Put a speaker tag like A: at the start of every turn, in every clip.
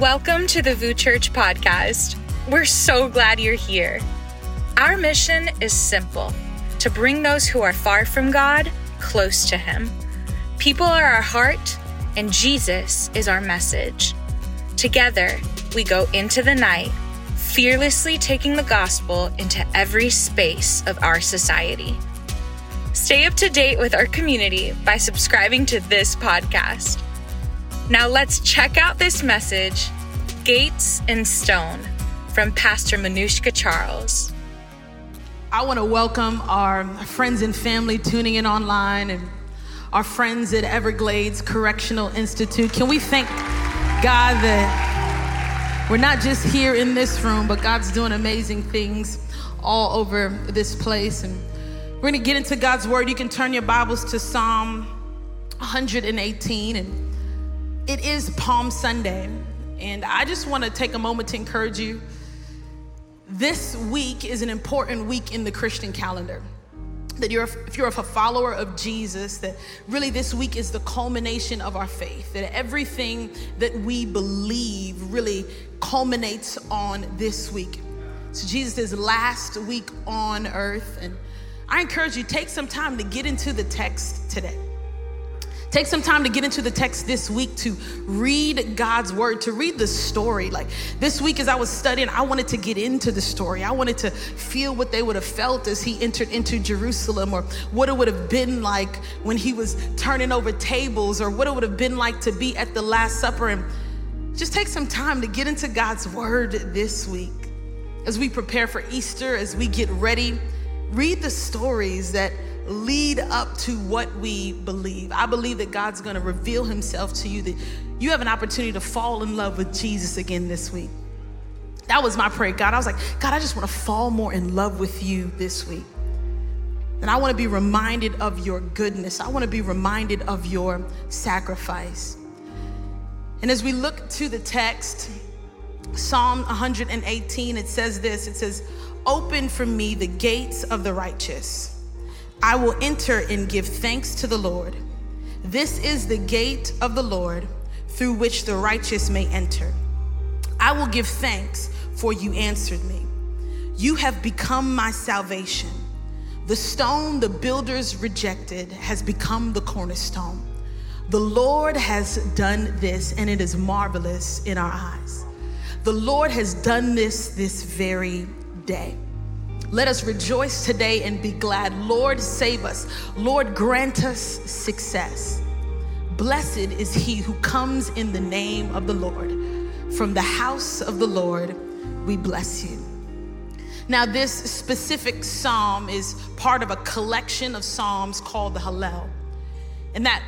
A: Welcome to the VOUS Church podcast. We're so glad you're here. Our mission is simple to bring those who are far from God close to Him. People are our heart, and Jesus is our message. Together, we go into the night, fearlessly taking the gospel into every space of our society. Stay up to date with our community by subscribing to this podcast. Now let's check out this message Gates and Stone from Pastor Manouchka Charles.
B: I want to welcome our friends and family tuning in online and our friends at Everglades Correctional Institute. Can we thank God that we're not just here in this room, but God's doing amazing things all over this place. And we're going to get into God's word. You can turn your Bibles to Psalm 118 and it is Palm Sunday, and I just want to take a moment to encourage you. This week is an important week in the Christian calendar. That you're, if you're a follower of Jesus, that really this week is the culmination of our faith. That everything that we believe really culminates on this week. So Jesus last week on earth, and I encourage you take some time to get into the text today. Take some time to get into the text this week to read God's word, to read the story. Like this week, as I was studying, I wanted to get into the story. I wanted to feel what they would have felt as he entered into Jerusalem, or what it would have been like when he was turning over tables, or what it would have been like to be at the Last Supper. And just take some time to get into God's word this week. As we prepare for Easter, as we get ready, read the stories that lead up to what we believe. I believe that God's going to reveal himself to you, that you have an opportunity to fall in love with Jesus again this week. That was my prayer, God. I was like, God, I just want to fall more in love with you this week. And I want to be reminded of your goodness. I want to be reminded of your sacrifice. And as we look to the text, Psalm 118, it says this it says, Open for me the gates of the righteous I will enter and give thanks to the Lord. This is the gate of the Lord through which the righteous may enter. I will give thanks, for you answered me. You have become my salvation. The stone the builders rejected has become the cornerstone. The Lord has done this, and it is marvelous in our eyes. The Lord has done this this very day. Let us rejoice today and be glad. Lord, save us. Lord, grant us success. Blessed is he who comes in the name of the Lord. From the house of the Lord, we bless you. Now, this specific psalm is part of a collection of psalms called the Hallel. And that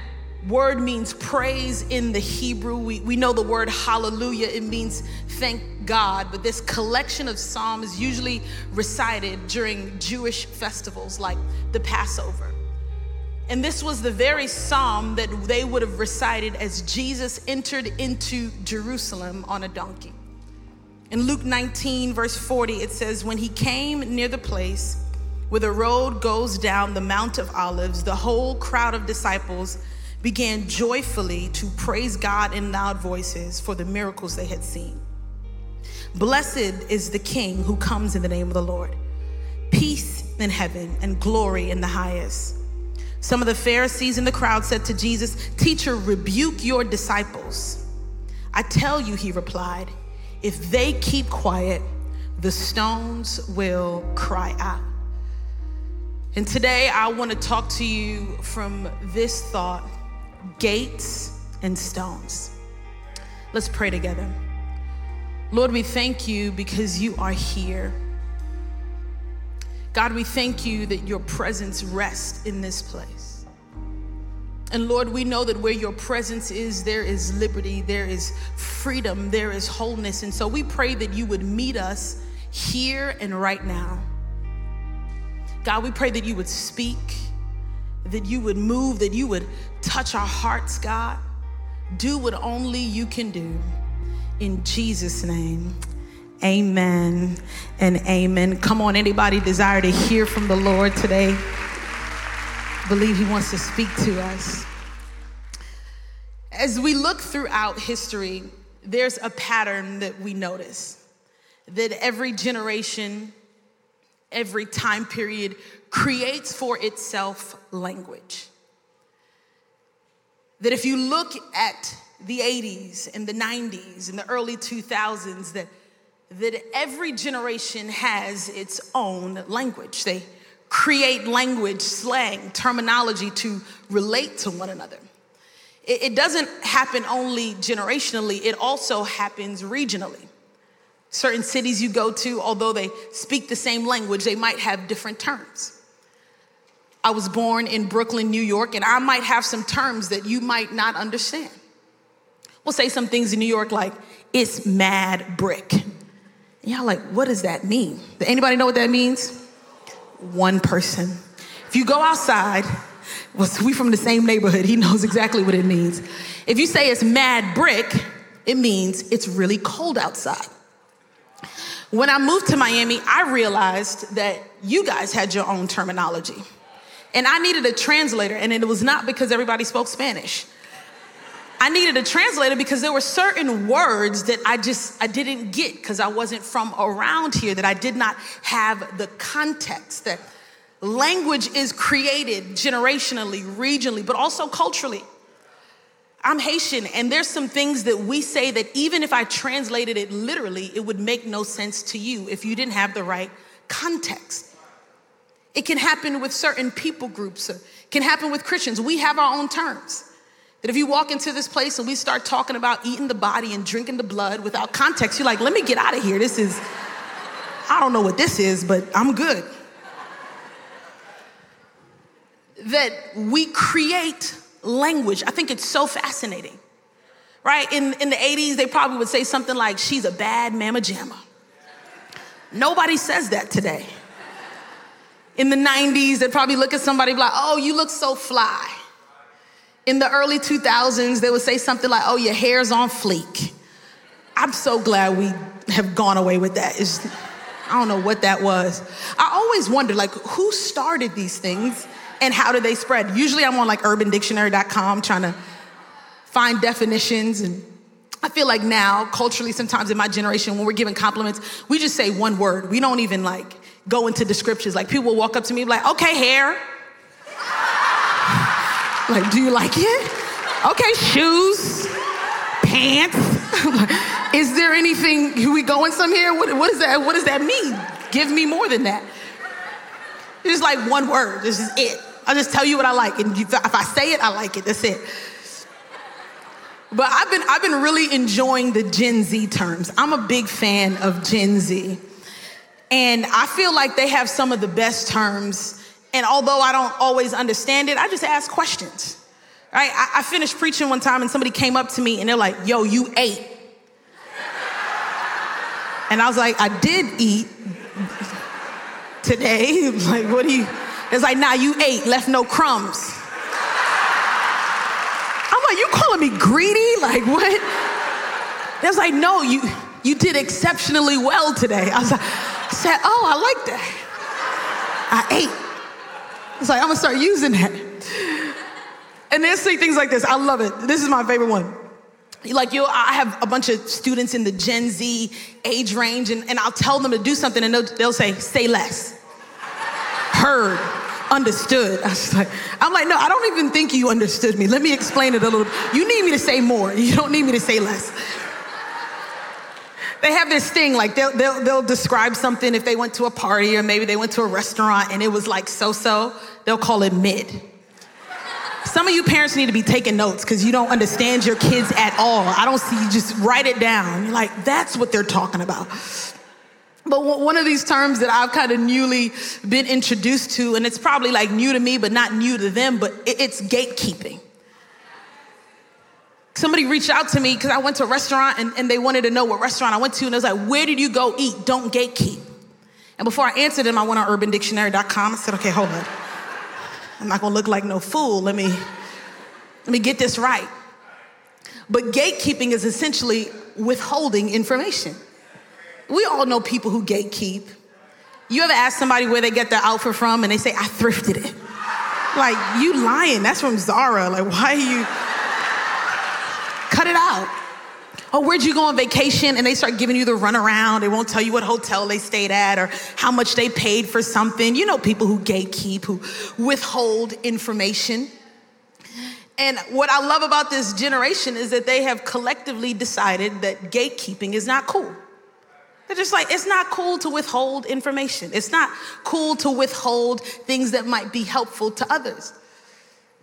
B: word means praise in the Hebrew. We, we know the word hallelujah, it means thank God. But this collection of psalms usually recited during Jewish festivals like the Passover. And this was the very psalm that they would have recited as Jesus entered into Jerusalem on a donkey. In Luke 19, verse 40, it says, When he came near the place where the road goes down the Mount of Olives, the whole crowd of disciples began joyfully to praise God in loud voices for the miracles they had seen. Blessed is the King who comes in the name of the Lord. Peace in heaven and glory in the highest. Some of the Pharisees in the crowd said to Jesus, Teacher, rebuke your disciples. I tell you, he replied, if they keep quiet, the stones will cry out. And today I want to talk to you from this thought gates and stones. Let's pray together. Lord, we thank you because you are here. God, we thank you that your presence rests in this place. And Lord, we know that where your presence is, there is liberty, there is freedom, there is wholeness. And so we pray that you would meet us here and right now. God, we pray that you would speak that you would move, that you would touch our hearts, God. Do what only you can do. In Jesus' name, amen and amen. Come on, anybody desire to hear from the Lord today? Believe He wants to speak to us. As we look throughout history, there's a pattern that we notice that every generation, every time period creates for itself language. That if you look at the 80s and the 90s and the early 2000s, that, that every generation has its own language. They create language, slang, terminology to relate to one another. It, it doesn't happen only generationally, it also happens regionally. Certain cities you go to, although they speak the same language, they might have different terms. I was born in Brooklyn, New York, and I might have some terms that you might not understand. We'll say some things in New York like, it's mad brick. Y'all like, what does that mean? Does anybody know what that means? One person. If you go outside, well, we from the same neighborhood, he knows exactly what it means. If you say it's mad brick, it means it's really cold outside. When I moved to Miami, I realized that you guys had your own terminology. And I needed a translator, and it was not because everybody spoke Spanish. I needed a translator because there were certain words that I just I didn't get because I wasn't from around here that I did not have the context that language is created generationally, regionally, but also culturally. I'm Haitian and there's some things that we say that even if I translated it literally, it would make no sense to you if you didn't have the right context. It can happen with certain people groups, it can happen with Christians. We have our own terms. That if you walk into this place and we start talking about eating the body and drinking the blood without context, you're like, let me get out of here. This is, I don't know what this is, but I'm good. That we create language. I think it's so fascinating. Right? In, in the 80s, they probably would say something like, she's a bad mama jamma. Nobody says that today. In the 90s, they'd probably look at somebody like, oh, you look so fly. In the early 2000s, they would say something like, oh, your hair's on fleek. I'm so glad we have gone away with that. It's, I don't know what that was. I always wondered, like, who started these things and how do they spread? Usually I'm on like urbandictionary.com trying to find definitions and I feel like now, culturally, sometimes in my generation, when we're giving compliments, we just say one word. We don't even like go into descriptions. Like people will walk up to me like, okay, hair. Like, do you like it? Okay, shoes, pants. is there anything, are we going some here? What, what, is that, what does that mean? Give me more than that. It's like one word, this is it. I'll just tell you what I like. And if I say it, I like it, that's it. But I've been, I've been really enjoying the Gen Z terms. I'm a big fan of Gen Z. And I feel like they have some of the best terms and although I don't always understand it, I just ask questions. Right? I, I finished preaching one time and somebody came up to me and they're like, yo, you ate. And I was like, I did eat today. like, what do you? It's like, nah, you ate, left no crumbs. I'm like, you calling me greedy? Like, what? It was like, no, you you did exceptionally well today. I was like, I said, oh, I like that. I ate. It's like, I'm gonna start using that. And they say things like this. I love it. This is my favorite one. Like you, I have a bunch of students in the Gen Z age range, and, and I'll tell them to do something, and they'll, they'll say, say less. Heard, understood. I was like, I'm like, no, I don't even think you understood me. Let me explain it a little. You need me to say more. You don't need me to say less they have this thing like they'll, they'll, they'll describe something if they went to a party or maybe they went to a restaurant and it was like so so, they'll call it mid. Some of you parents need to be taking notes because you don't understand your kids at all. I don't see you just write it down. You're like, that's what they're talking about. But one of these terms that I've kind of newly been introduced to, and it's probably like new to me, but not new to them, but it's gatekeeping. Somebody reached out to me because I went to a restaurant and, and they wanted to know what restaurant I went to. And I was like, Where did you go eat? Don't gatekeep. And before I answered them, I went on urbandictionary.com. I said, Okay, hold on. I'm not gonna look like no fool. Let me, let me get this right. But gatekeeping is essentially withholding information. We all know people who gatekeep. You ever ask somebody where they get their outfit from and they say, I thrifted it? Like, you lying. That's from Zara. Like, why are you? Cut it out. Oh, where'd you go on vacation? And they start giving you the runaround. They won't tell you what hotel they stayed at or how much they paid for something. You know, people who gatekeep, who withhold information. And what I love about this generation is that they have collectively decided that gatekeeping is not cool. They're just like, it's not cool to withhold information. It's not cool to withhold things that might be helpful to others.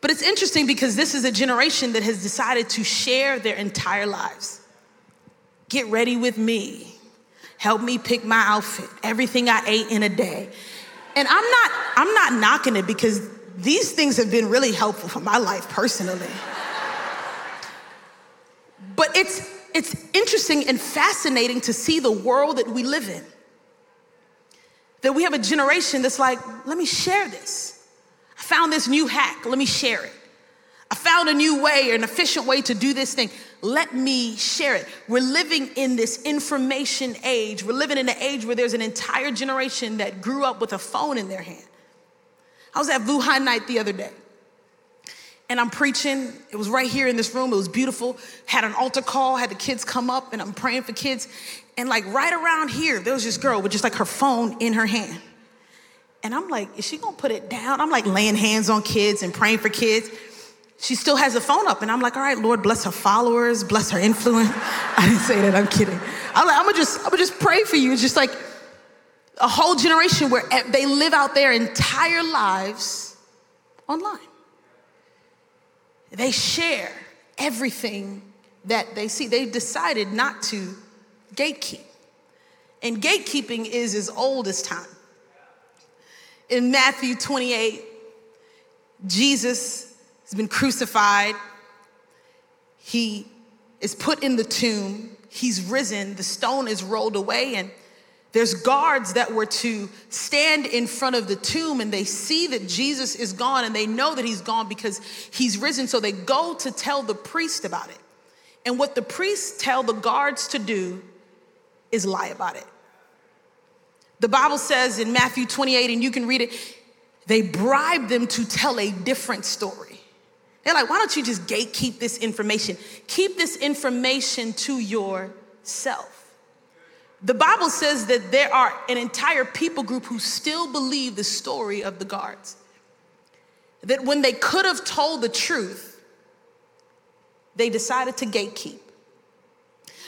B: But it's interesting because this is a generation that has decided to share their entire lives. Get ready with me. Help me pick my outfit. Everything I ate in a day. And I'm not I'm not knocking it because these things have been really helpful for my life personally. but it's it's interesting and fascinating to see the world that we live in. That we have a generation that's like, let me share this. I found this new hack, let me share it. I found a new way, or an efficient way to do this thing. Let me share it. We're living in this information age. We're living in an age where there's an entire generation that grew up with a phone in their hand. I was at Wuhan night the other day. And I'm preaching. It was right here in this room. It was beautiful. Had an altar call, had the kids come up, and I'm praying for kids. And like right around here, there was this girl with just like her phone in her hand. And I'm like, is she gonna put it down? I'm like laying hands on kids and praying for kids she still has a phone up. And I'm like, all right, Lord, bless her followers, bless her influence. I didn't say that, I'm kidding. I'm like, I'm gonna just, I'm gonna just pray for you. It's just like a whole generation where they live out their entire lives online. They share everything that they see. They've decided not to gatekeep. And gatekeeping is as old as time. In Matthew 28, Jesus He's been crucified. He is put in the tomb. He's risen. The stone is rolled away, and there's guards that were to stand in front of the tomb and they see that Jesus is gone and they know that he's gone because he's risen. So they go to tell the priest about it. And what the priests tell the guards to do is lie about it. The Bible says in Matthew 28, and you can read it, they bribe them to tell a different story. They're like, why don't you just gatekeep this information? Keep this information to yourself. The Bible says that there are an entire people group who still believe the story of the guards. That when they could have told the truth, they decided to gatekeep.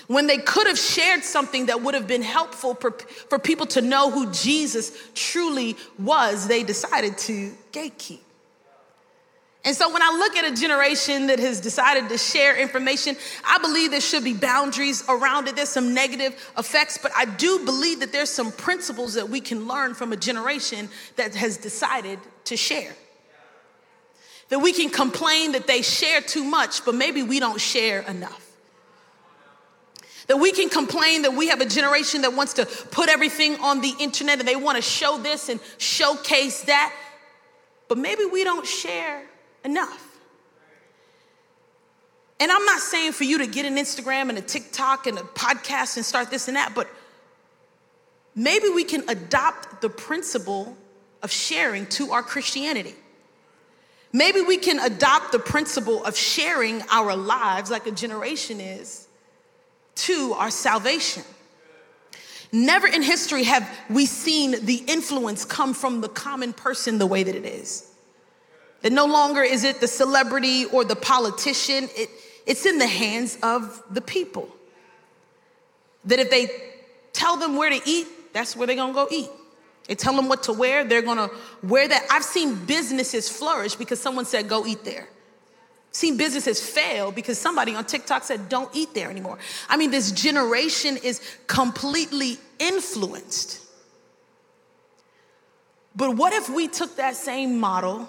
B: When they could have shared something that would have been helpful for, for people to know who Jesus truly was, they decided to gatekeep. And so when I look at a generation that has decided to share information, I believe there should be boundaries around it. There's some negative effects, but I do believe that there's some principles that we can learn from a generation that has decided to share. That we can complain that they share too much, but maybe we don't share enough. That we can complain that we have a generation that wants to put everything on the internet and they want to show this and showcase that, but maybe we don't share enough. And I'm not saying for you to get an Instagram and a TikTok and a podcast and start this and that, but maybe we can adopt the principle of sharing to our Christianity. Maybe we can adopt the principle of sharing our lives like a generation is to our salvation. Never in history have we seen the influence come from the common person the way that it is. That no longer is it the celebrity or the politician, it, it's in the hands of the people. That if they tell them where to eat, that's where they're gonna go eat. They tell them what to wear, they're gonna wear that. I've seen businesses flourish because someone said, go eat there. Seen businesses fail because somebody on TikTok said, don't eat there anymore. I mean, this generation is completely influenced. But what if we took that same model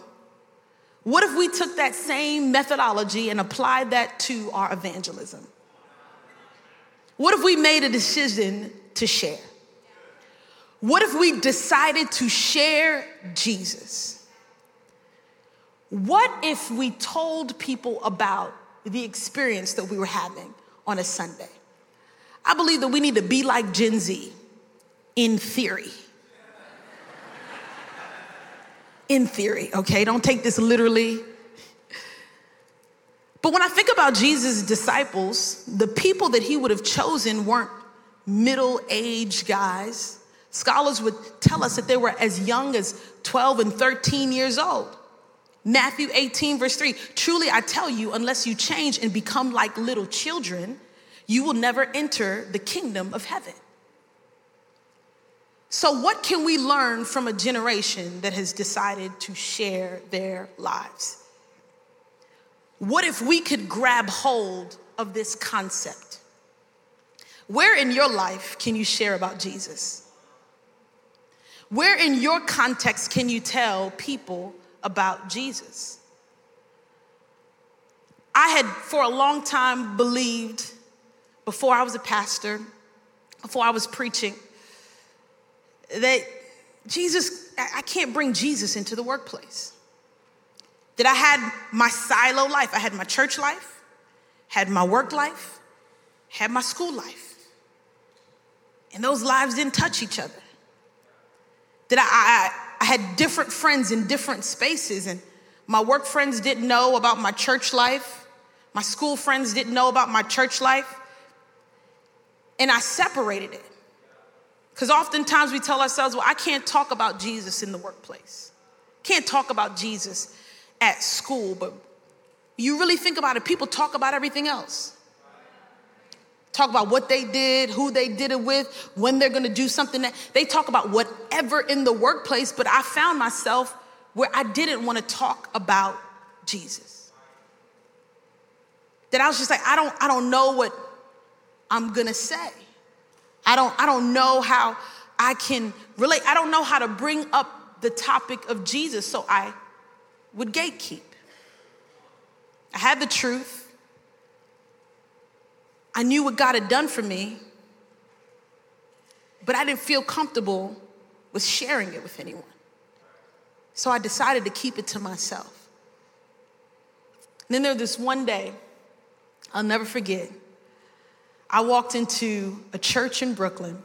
B: what if we took that same methodology and applied that to our evangelism? What if we made a decision to share? What if we decided to share Jesus? What if we told people about the experience that we were having on a Sunday? I believe that we need to be like Gen Z in theory. In theory, okay? Don't take this literally. But when I think about Jesus' disciples, the people that he would have chosen weren't middle aged guys. Scholars would tell us that they were as young as 12 and 13 years old. Matthew 18, verse 3 Truly I tell you, unless you change and become like little children, you will never enter the kingdom of heaven. So, what can we learn from a generation that has decided to share their lives? What if we could grab hold of this concept? Where in your life can you share about Jesus? Where in your context can you tell people about Jesus? I had for a long time believed, before I was a pastor, before I was preaching, that Jesus, I can't bring Jesus into the workplace. That I had my silo life. I had my church life, had my work life, had my school life. And those lives didn't touch each other. That I, I, I had different friends in different spaces, and my work friends didn't know about my church life. My school friends didn't know about my church life. And I separated it. Because oftentimes we tell ourselves, well, I can't talk about Jesus in the workplace. Can't talk about Jesus at school. But you really think about it, people talk about everything else. Talk about what they did, who they did it with, when they're gonna do something. They talk about whatever in the workplace, but I found myself where I didn't wanna talk about Jesus. That I was just like, I don't, I don't know what I'm gonna say. I don't, I don't know how I can relate. I don't know how to bring up the topic of Jesus, so I would gatekeep. I had the truth. I knew what God had done for me, but I didn't feel comfortable with sharing it with anyone. So I decided to keep it to myself. And then there was this one day, I'll never forget. I walked into a church in Brooklyn.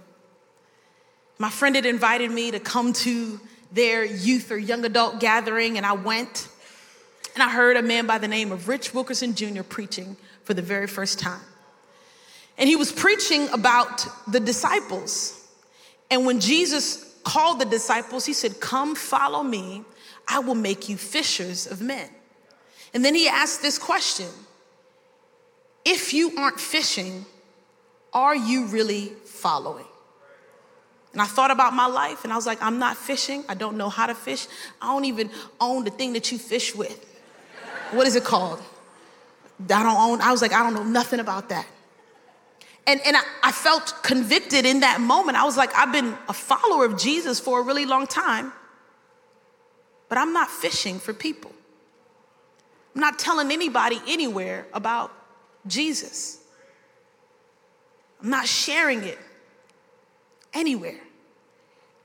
B: My friend had invited me to come to their youth or young adult gathering, and I went. And I heard a man by the name of Rich Wilkerson Jr. preaching for the very first time. And he was preaching about the disciples. And when Jesus called the disciples, he said, Come follow me, I will make you fishers of men. And then he asked this question If you aren't fishing, are you really following? And I thought about my life and I was like, I'm not fishing. I don't know how to fish. I don't even own the thing that you fish with. What is it called? I don't own, I was like, I don't know nothing about that. And, and I, I felt convicted in that moment. I was like, I've been a follower of Jesus for a really long time, but I'm not fishing for people. I'm not telling anybody anywhere about Jesus. I'm not sharing it anywhere.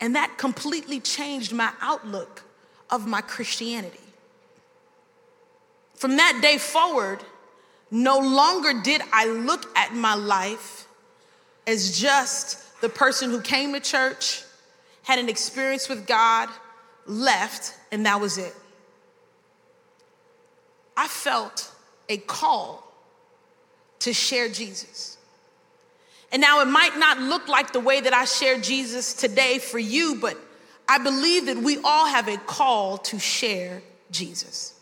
B: And that completely changed my outlook of my Christianity. From that day forward, no longer did I look at my life as just the person who came to church, had an experience with God, left, and that was it. I felt a call to share Jesus. And now it might not look like the way that I share Jesus today for you, but I believe that we all have a call to share Jesus.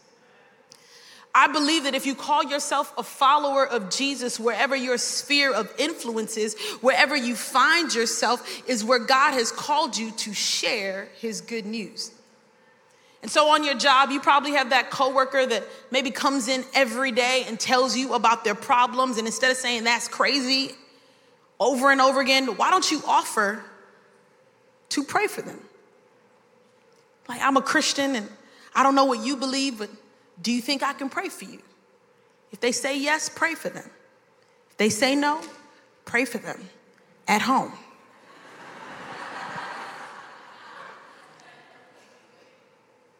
B: I believe that if you call yourself a follower of Jesus, wherever your sphere of influence is, wherever you find yourself, is where God has called you to share his good news. And so on your job, you probably have that coworker that maybe comes in every day and tells you about their problems. And instead of saying that's crazy over and over again, why don't you offer to pray for them? Like, I'm a Christian and I don't know what you believe, but do you think I can pray for you? If they say yes, pray for them. If they say no, pray for them at home.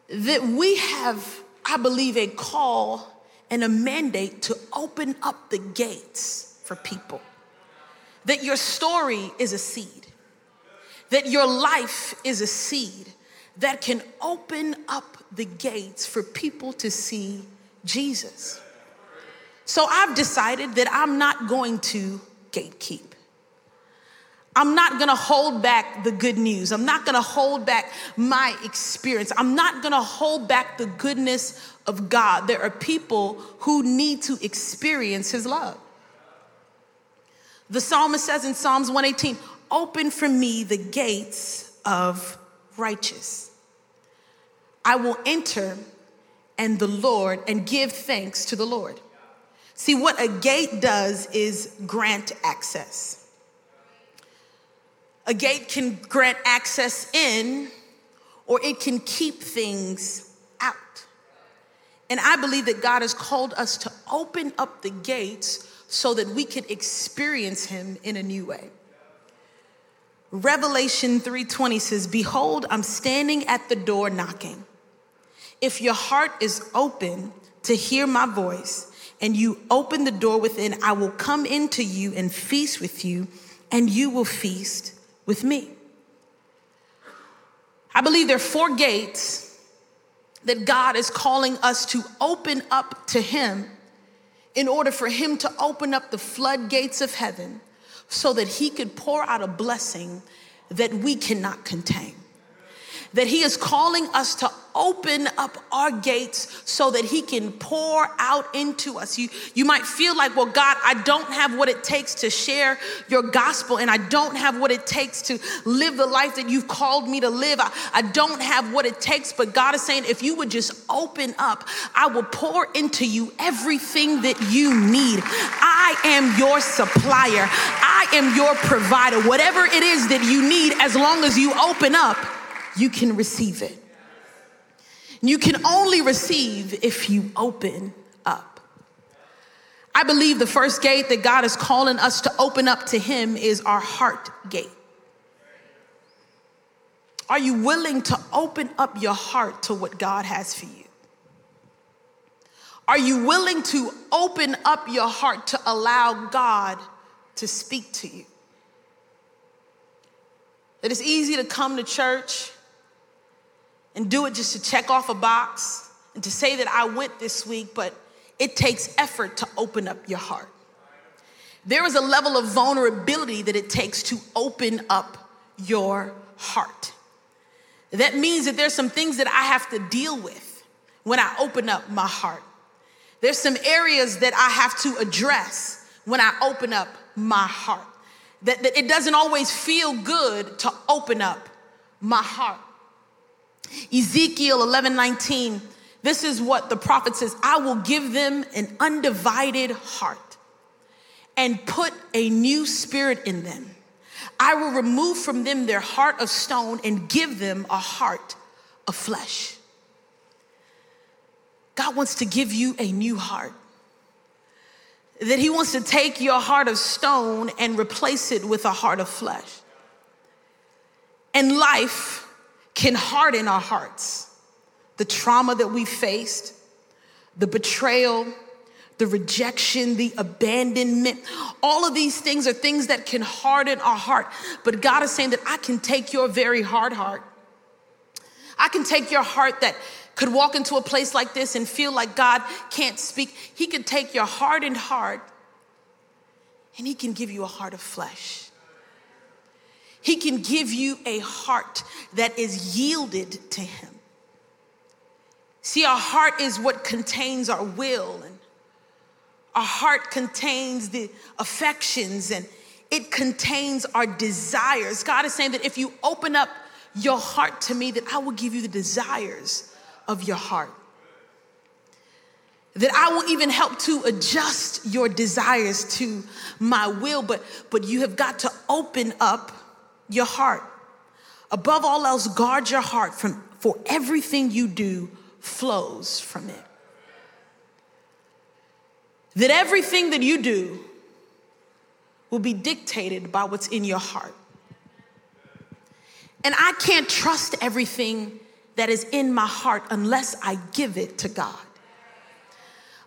B: that we have, I believe, a call and a mandate to open up the gates for people that your story is a seed, that your life is a seed that can open up the gates for people to see Jesus. So I've decided that I'm not going to gatekeep. I'm not gonna hold back the good news. I'm not gonna hold back my experience. I'm not gonna hold back the goodness of God. There are people who need to experience His love. The psalmist says in Psalms 118 Open for me the gates of righteous. I will enter and the Lord and give thanks to the Lord. See, what a gate does is grant access. A gate can grant access in, or it can keep things out. And I believe that God has called us to open up the gates so that we can experience Him in a new way. Revelation 3:20 says, "Behold, I'm standing at the door knocking. If your heart is open to hear my voice, and you open the door within, I will come into you and feast with you, and you will feast with me. I believe there are four gates that God is calling us to open up to Him in order for Him to open up the floodgates of heaven so that He could pour out a blessing that we cannot contain that He is calling us to open up our gates so that He can pour out into us. You, you might feel like, well, God, I don't have what it takes to share your gospel, and I don't have what it takes to live the life that you've called me to live. I, I don't have what it takes, but God is saying, if you would just open up, I will pour into you everything that you need. I am your supplier, I am your provider. Whatever it is that you need, as long as you open up, you can receive it. You can only receive if you open up. I believe the first gate that God is calling us to open up to Him is our heart gate. Are you willing to open up your heart to what God has for you? Are you willing to open up your heart to allow God to speak to you? That it's easy to come to church and do it just to check off a box and to say that I went this week, but it takes effort to open up your heart. There is a level of vulnerability that it takes to open up your heart. That means that there's some things that I have to deal with when I open up my heart. There's some areas that I have to address when I open up my heart. That, that it doesn't always feel good to open up my heart. Ezekiel 11 19, this is what the prophet says I will give them an undivided heart and put a new spirit in them. I will remove from them their heart of stone and give them a heart of flesh. God wants to give you a new heart. That He wants to take your heart of stone and replace it with a heart of flesh. And life can harden our hearts. The trauma that we faced, the betrayal, the rejection, the abandonment, all of these things are things that can harden our heart. But God is saying that I can take your very hard heart. I can take your heart that could walk into a place like this and feel like God can't speak. He can take your hardened heart and He can give you a heart of flesh. He can give you a heart that is yielded to Him. See, our heart is what contains our will, and our heart contains the affections, and it contains our desires. God is saying that if you open up your heart to me, that I will give you the desires of your heart. That I will even help to adjust your desires to my will, but, but you have got to open up your heart. Above all else, guard your heart from for everything you do flows from it. That everything that you do will be dictated by what's in your heart. And I can't trust everything that is in my heart unless I give it to God.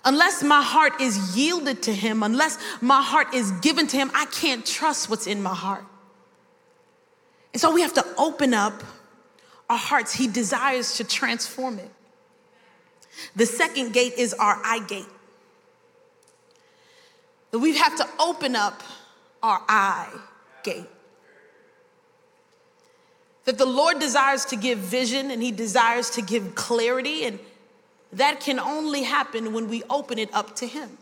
B: Unless my heart is yielded to Him, unless my heart is given to Him, I can't trust what's in my heart. And so we have to open up our hearts. He desires to transform it. The second gate is our eye gate. that we have to open up our eye gate. That the Lord desires to give vision and He desires to give clarity, and that can only happen when we open it up to Him.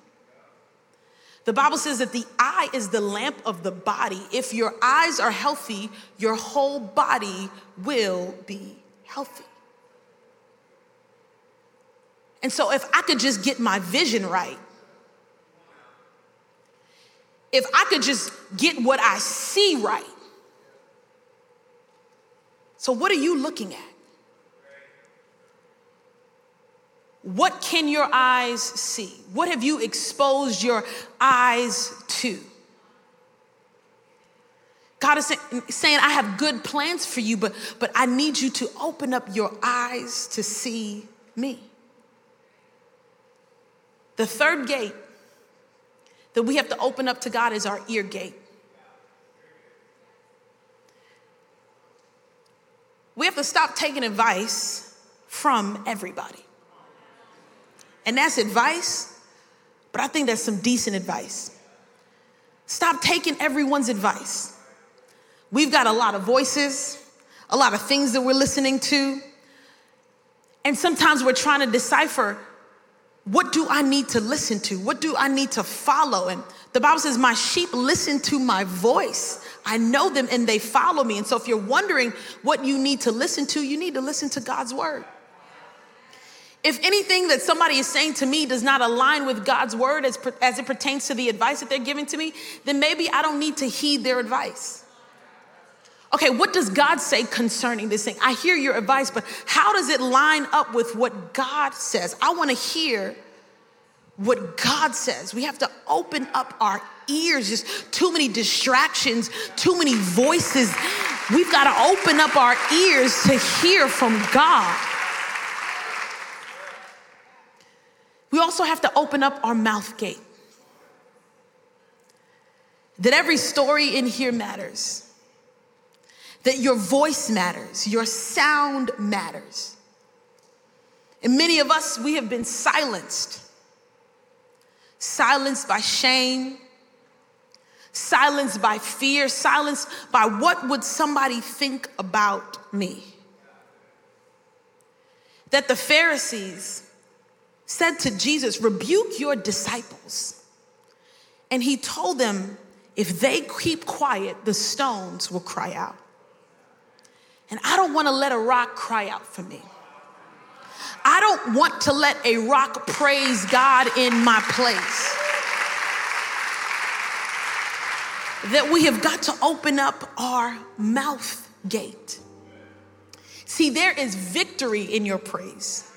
B: The Bible says that the eye is the lamp of the body. If your eyes are healthy, your whole body will be healthy. And so, if I could just get my vision right, if I could just get what I see right. So, what are you looking at? What can your eyes see? What have you exposed your eyes to? God is saying, I have good plans for you, but, but I need you to open up your eyes to see me. The third gate that we have to open up to God is our ear gate. We have to stop taking advice from everybody. And that's advice, but I think that's some decent advice. Stop taking everyone's advice. We've got a lot of voices, a lot of things that we're listening to. And sometimes we're trying to decipher what do I need to listen to? What do I need to follow? And the Bible says, My sheep listen to my voice. I know them and they follow me. And so, if you're wondering what you need to listen to, you need to listen to God's word. If anything that somebody is saying to me does not align with God's word as, as it pertains to the advice that they're giving to me, then maybe I don't need to heed their advice. Okay, what does God say concerning this thing? I hear your advice, but how does it line up with what God says? I want to hear what God says. We have to open up our ears. Just too many distractions, too many voices. We've got to open up our ears to hear from God. We also have to open up our mouth gate. That every story in here matters. That your voice matters, your sound matters. And many of us, we have been silenced. Silenced by shame, silenced by fear, silenced by what would somebody think about me. That the Pharisees, said to Jesus, Rebuke your disciples. And he told them, If they keep quiet, the stones will cry out. And I don't want to let a rock cry out for me. I don't want to let a rock praise God in my place. That we have got to open up our mouth gate. See, there is victory in your praise.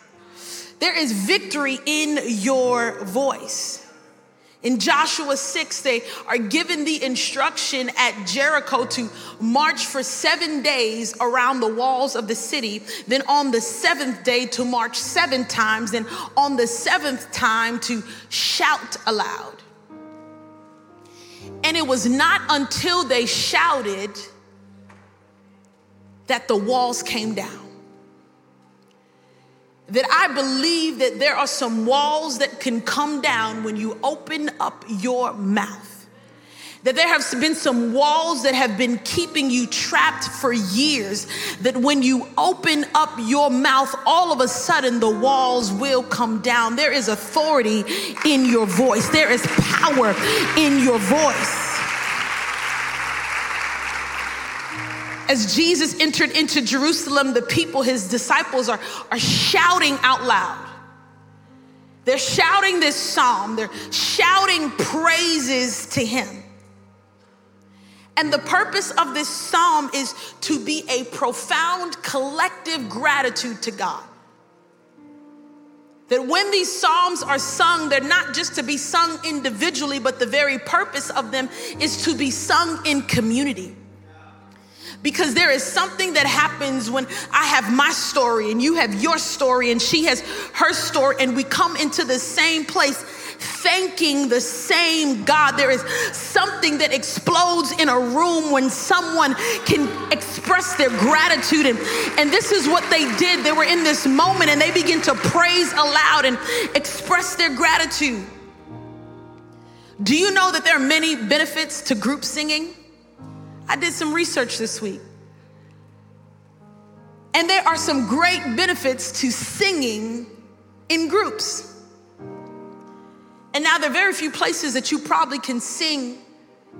B: There is victory in your voice. In Joshua 6, they are given the instruction at Jericho to march for seven days around the walls of the city. Then on the seventh day to march seven times. Then on the seventh time to shout aloud. And it was not until they shouted that the walls came down that I believe that there are some walls that can come down when you open up your mouth. That there have been some walls that have been keeping you trapped for years. That when you open up your mouth, all of a sudden the walls will come down. There is authority in your voice, there is power in your voice. As Jesus entered into Jerusalem, the people, his disciples, are, are shouting out loud. They're shouting this psalm, they're shouting praises to him. And the purpose of this psalm is to be a profound collective gratitude to God. That when these psalms are sung, they're not just to be sung individually, but the very purpose of them is to be sung in community because there is something that happens when I have my story and you have your story and she has her story and we come into the same place thanking the same God. There is something that explodes in a room when someone can express their gratitude. And, and this is what they did. They were in this moment and they begin to praise aloud and express their gratitude. Do you know that there are many benefits to group singing? I did some research this week. And there are some great benefits to singing in groups. And now there are very few places that you probably can sing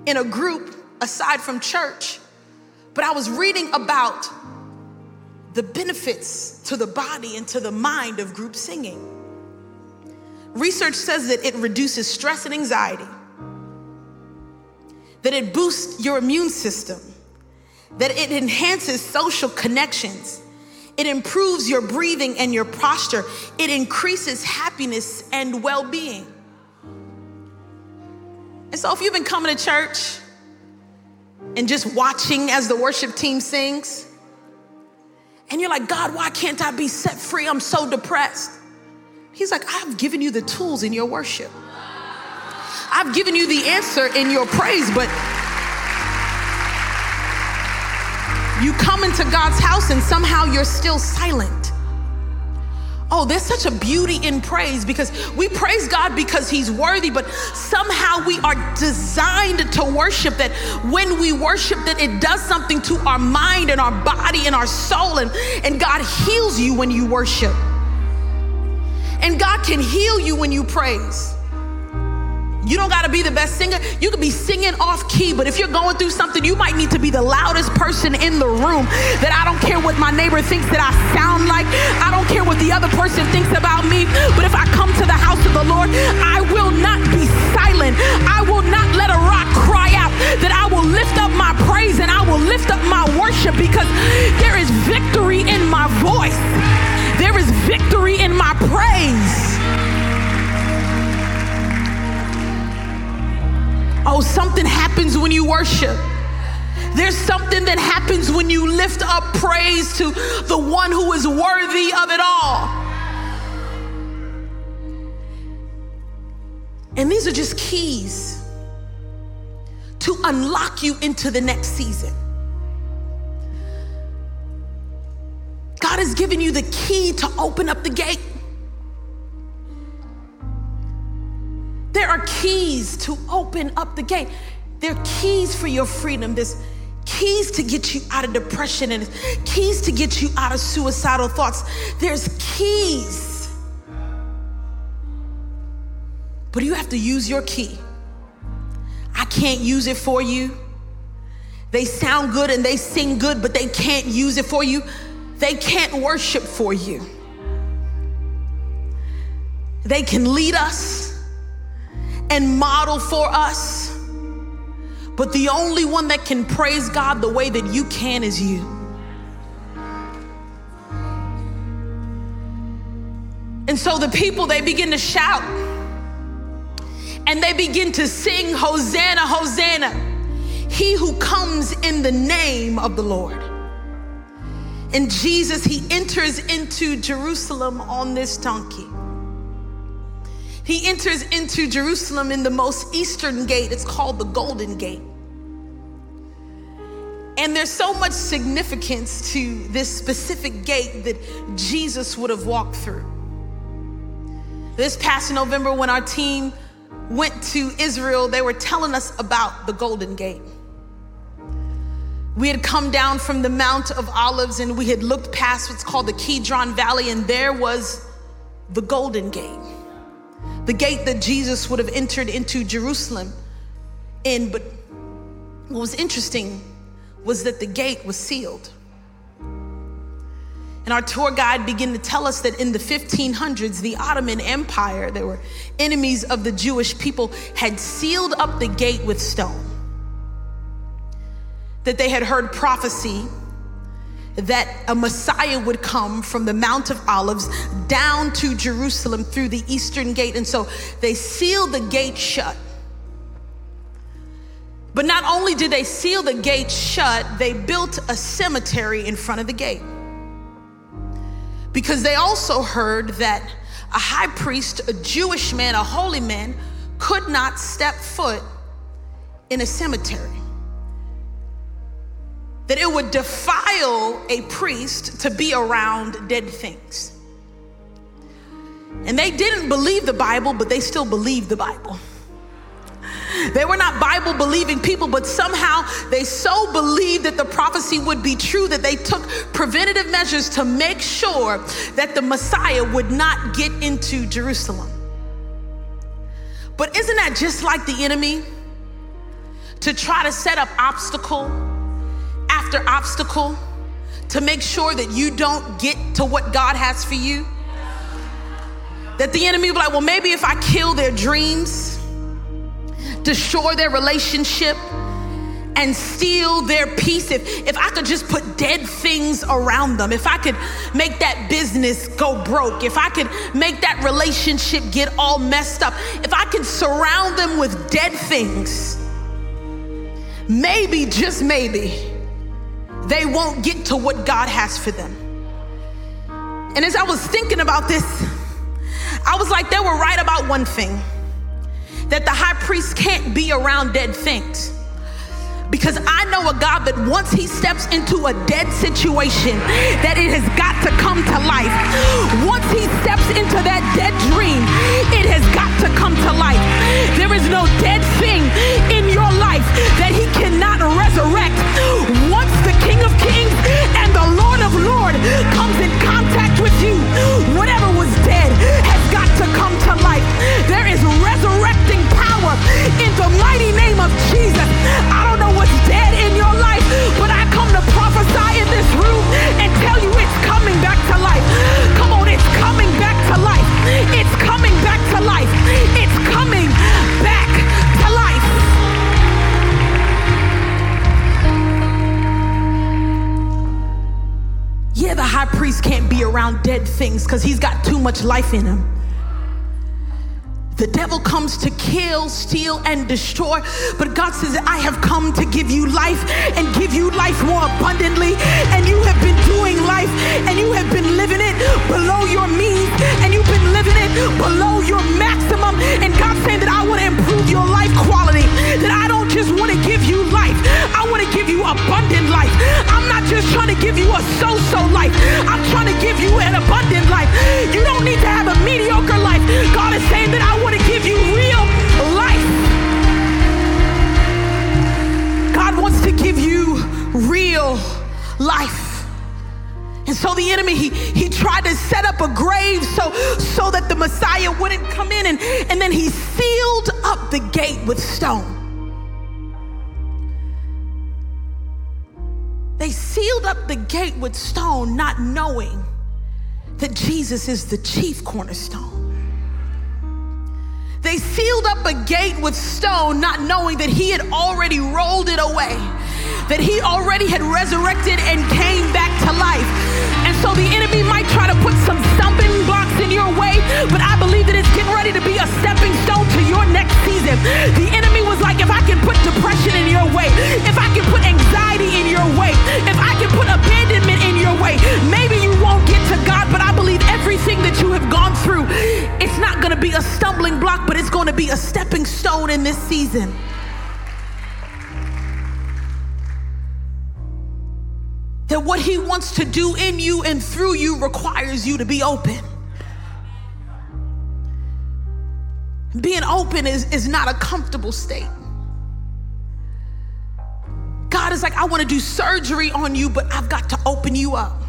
B: in a group aside from church. But I was reading about the benefits to the body and to the mind of group singing. Research says that it reduces stress and anxiety, that it boosts your immune system, that it enhances social connections, it improves your breathing and your posture, it increases happiness and well being. And so, if you've been coming to church and just watching as the worship team sings, and you're like, God, why can't I be set free? I'm so depressed. He's like, I've given you the tools in your worship. I've given you the answer in your praise, but you come into God's house and somehow you're still silent. Oh, there's such a beauty in praise because we praise God because He's worthy, but somehow we are designed to worship that when we worship, that it does something to our mind and our body and our soul, and, and God heals you when you worship. And God can heal you when you praise. You don't gotta be the best singer. You could be singing off key, but if you're going through something, you might need to be the loudest person in the room. That I don't care what my neighbor thinks that I sound like. I don't care what the other person thinks about me. But if I come to the house of the Lord, I will not be silent. I will not let a rock cry out. That I will lift up my praise and I will lift up my worship because there is victory in my voice. There is victory in my praise. Happens when you worship. There's something that happens when you lift up praise to the one who is worthy of it all. And these are just keys to unlock you into the next season. God has given you the key to open up the gate. There are keys to open up the gate. There are keys for your freedom. There's keys to get you out of depression and keys to get you out of suicidal thoughts. There's keys. But you have to use your key. I can't use it for you. They sound good and they sing good, but they can't use it for you. They can't worship for you. They can lead us and model for us. But the only one that can praise God the way that you can is you. And so the people, they begin to shout and they begin to sing, Hosanna, Hosanna, he who comes in the name of the Lord. And Jesus, he enters into Jerusalem on this donkey. He enters into Jerusalem in the most eastern gate. It's called the Golden Gate. And there's so much significance to this specific gate that Jesus would have walked through. This past November, when our team went to Israel, they were telling us about the Golden Gate. We had come down from the Mount of Olives and we had looked past what's called the Kidron Valley, and there was the Golden Gate the gate that Jesus would have entered into Jerusalem in. But what was interesting was that the gate was sealed. And our tour guide began to tell us that in the 1500s, the Ottoman Empire, they were enemies of the Jewish people, had sealed up the gate with stone. That they had heard prophecy that a Messiah would come from the Mount of Olives down to Jerusalem through the eastern gate. And so they sealed the gate shut. But not only did they seal the gate shut, they built a cemetery in front of the gate. Because they also heard that a high priest, a Jewish man, a holy man, could not step foot in a cemetery that it would defile a priest to be around dead things. And they didn't believe the Bible, but they still believed the Bible. They were not Bible believing people, but somehow they so believed that the prophecy would be true that they took preventative measures to make sure that the Messiah would not get into Jerusalem. But isn't that just like the enemy? To try to set up obstacle after obstacle to make sure that you don't get to what God has for you? That the enemy will be like, well, maybe if I kill their dreams, destroy their relationship, and steal their peace, if, if I could just put dead things around them, if I could make that business go broke, if I could make that relationship get all messed up, if I could surround them with dead things, maybe, just maybe, they won't get to what God has for them. And as I was thinking about this, I was like, they were right about one thing that the high priest can't be around dead things. Because I know a God that once he steps into a dead situation, that it has got to come to life. Once he steps into that dead dream, it has got to come to life. There is no dead thing in your life things because he's got too much life in him. The devil comes to kill, steal, and destroy. But God says, I have come to give you life and give you life more abundantly. And you have been doing life and you have been living it below your means and you've been living it below your maximum. And God's saying that I want to improve your life quality. That I don't just want to give you life, I want to give you abundant life. Just trying to give you a so so life, I'm trying to give you an abundant life. You don't need to have a mediocre life. God is saying that I want to give you real life. God wants to give you real life. And so the enemy, he, he tried to set up a grave so, so that the Messiah wouldn't come in. And, and then he sealed up the gate with stone. Up the gate with stone, not knowing that Jesus is the chief cornerstone. They sealed up a gate with stone, not knowing that he had already rolled it away, that he already had resurrected and came back to life. And so the enemy might try to put some stumbling blocks in your way, but I believe that it's getting ready to be a stepping stone to your next season. The enemy was like, if I can put depression in your way, if I can put anxiety in your way, if I can put abandonment in your way, maybe you won't get to God, but I believe everything that you have gone through, it's not going to be a stumbling block, but it's going to be a stepping stone in this season. That what he wants to do in you and through you requires you to be open. Being open is, is not a comfortable state. God is like, I want to do surgery on you, but I've got to open you up.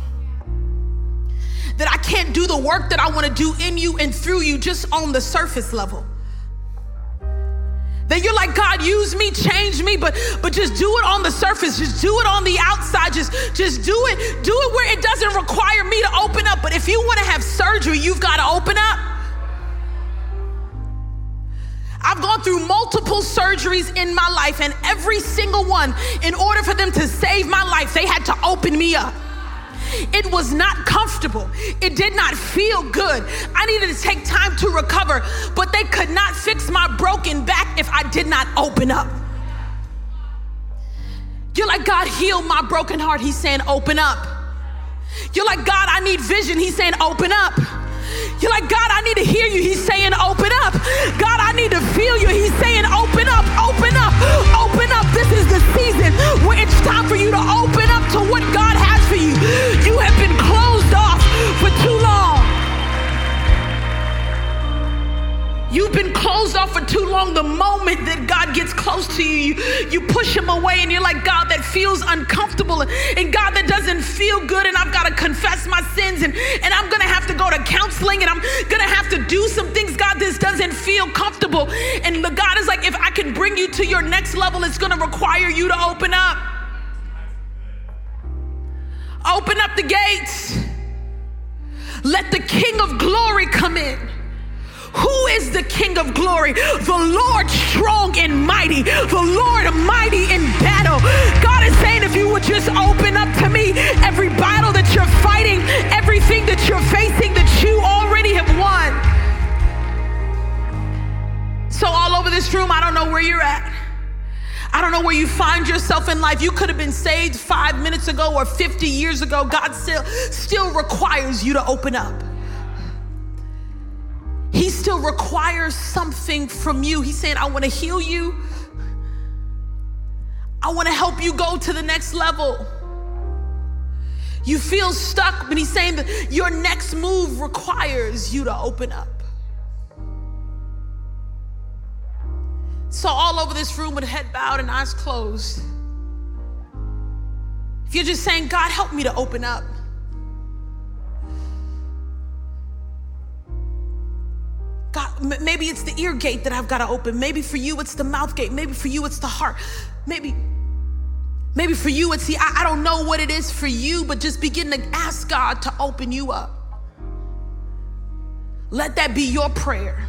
B: That I can't do the work that I want to do in you and through you just on the surface level. That you're like, God, use me, change me, but but just do it on the surface, just do it on the outside, just just do it, do it where it doesn't require me to open up. But if you want to have surgery, you've got to open up. Through multiple surgeries in my life, and every single one, in order for them to save my life, they had to open me up. It was not comfortable. It did not feel good. I needed to take time to recover, but they could not fix my broken back if I did not open up. You're like, God, heal my broken heart. He's saying, open up. You're like, God, I need vision. He's saying, open up. You're like, God, I need to hear you. He's saying, open up. God, I need to feel you. He's saying, open up, open up, open up. This is the season where it's time for you to open up to what God has for you. You have been closed off for too long. You've been closed off for too long. The moment that God gets close to you, you, you push him away. And you're like, God, that feels uncomfortable. And God, that doesn't feel good. And I've got to confess my sins. And, and I'm going to have to go to counseling. And I'm going to have to do some things. God, this doesn't feel comfortable. And God is like, if I can bring you to your next level, it's going to require you to open up. Open up the gates. Let the King of glory come in. Who is the King of glory? The Lord strong and mighty, the Lord mighty in battle. God is saying, if you would just open up to me every battle that you're fighting, everything that you're facing that you already have won. So, all over this room, I don't know where you're at. I don't know where you find yourself in life. You could have been saved five minutes ago or 50 years ago. God still, still requires you to open up. He still requires something from you. He's saying, I want to heal you. I want to help you go to the next level. You feel stuck, but he's saying that your next move requires you to open up. So, all over this room with head bowed and eyes closed, if you're just saying, God, help me to open up. God, maybe it's the ear gate that I've got to open. Maybe for you it's the mouth gate. Maybe for you it's the heart. Maybe, maybe for you it's the, I, I don't know what it is for you, but just begin to ask God to open you up. Let that be your prayer.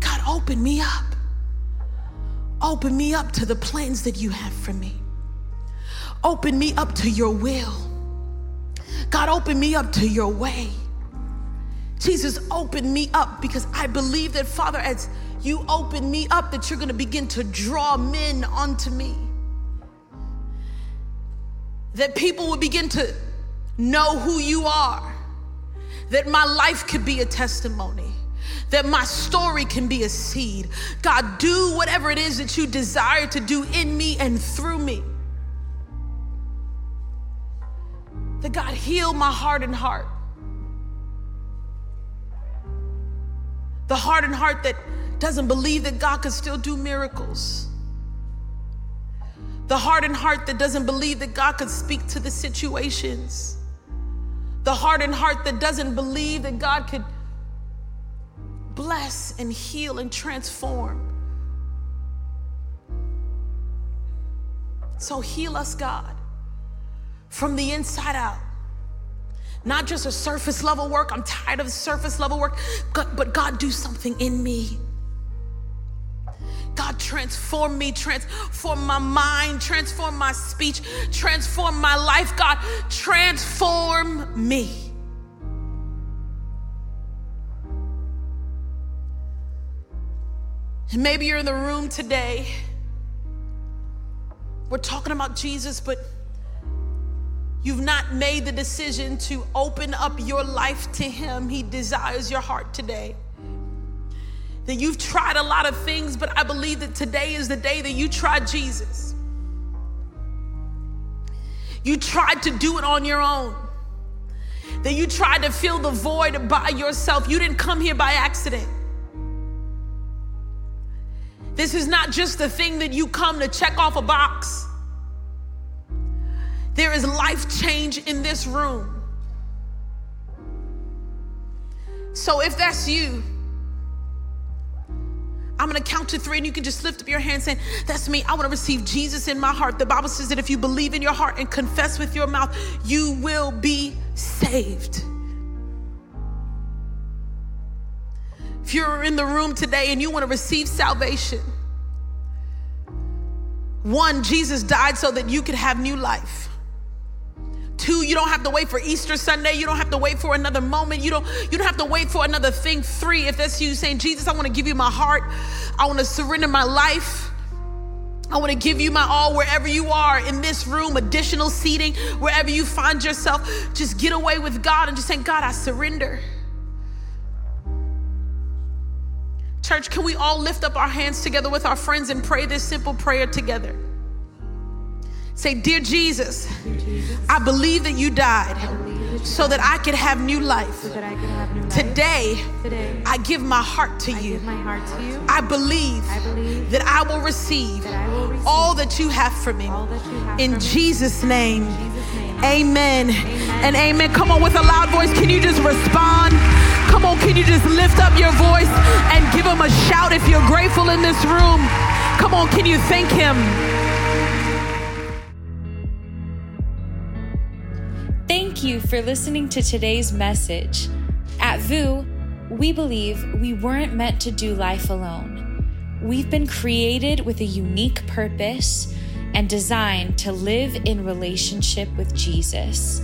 B: God, open me up. Open me up to the plans that you have for me. Open me up to your will. God, open me up to your way. Jesus, open me up because I believe that, Father, as you open me up, that you're going to begin to draw men onto me. That people will begin to know who you are. That my life could be a testimony. That my story can be a seed. God, do whatever it is that you desire to do in me and through me. That God heal my heart and heart. The hardened heart that doesn't believe that God can still do miracles. The hardened heart that doesn't believe that God could speak to the situations. The hardened heart that doesn't believe that God could bless and heal and transform. So heal us, God, from the inside out not just a surface level work. I'm tired of surface level work, but God, do something in me. God, transform me, transform my mind, transform my speech, transform my life. God, transform me. And maybe you're in the room today. We're talking about Jesus, but You've not made the decision to open up your life to Him. He desires your heart today. That you've tried a lot of things, but I believe that today is the day that you tried Jesus. You tried to do it on your own. That you tried to fill the void by yourself. You didn't come here by accident. This is not just the thing that you come to check off a box. There is life change in this room. So if that's you, I'm gonna count to three and you can just lift up your hand saying, That's me. I wanna receive Jesus in my heart. The Bible says that if you believe in your heart and confess with your mouth, you will be saved. If you're in the room today and you wanna receive salvation, one, Jesus died so that you could have new life. Two, you don't have to wait for Easter Sunday. You don't have to wait for another moment. You don't, you don't have to wait for another thing. Three, if that's you saying, Jesus, I want to give you my heart. I want to surrender my life. I want to give you my all wherever you are in this room, additional seating, wherever you find yourself. Just get away with God and just say, God, I surrender. Church, can we all lift up our hands together with our friends and pray this simple prayer together? Say, Dear Jesus, I believe that you died so that I could have new life. Today, I give my heart to you. I, heart to you. I, believe, that I will receive, all that you have for me. In Jesus' name, amen and amen. Come on, with a loud voice, can you just respond? Come on, can you just lift up your voice and give him a shout if you're grateful in this room? Come on, can you thank him?
A: Thank you for listening to today's message. At VOUS, we believe we weren't meant to do life alone. We've been created with a unique purpose and designed to live in relationship with Jesus.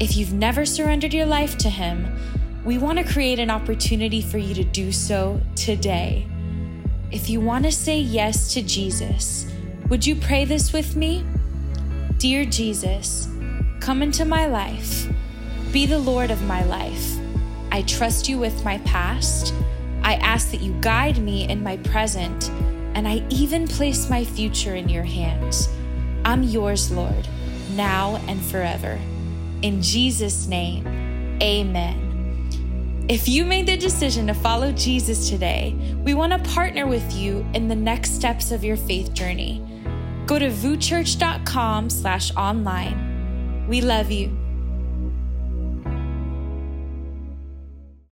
A: If you've never surrendered your life to Him, we want to create an opportunity for you to do so today. If you want to say yes to Jesus, would you pray this with me? Dear Jesus, come into my life. Be the Lord of my life. I trust you with my past. I ask that you guide me in my present, and I even place my future in your hands. I'm yours, Lord, now and forever. In Jesus' name, amen. If you made the decision to follow Jesus today, we want to partner with you in the next steps of your faith journey. Go to vouschurch.com slash online. We love you.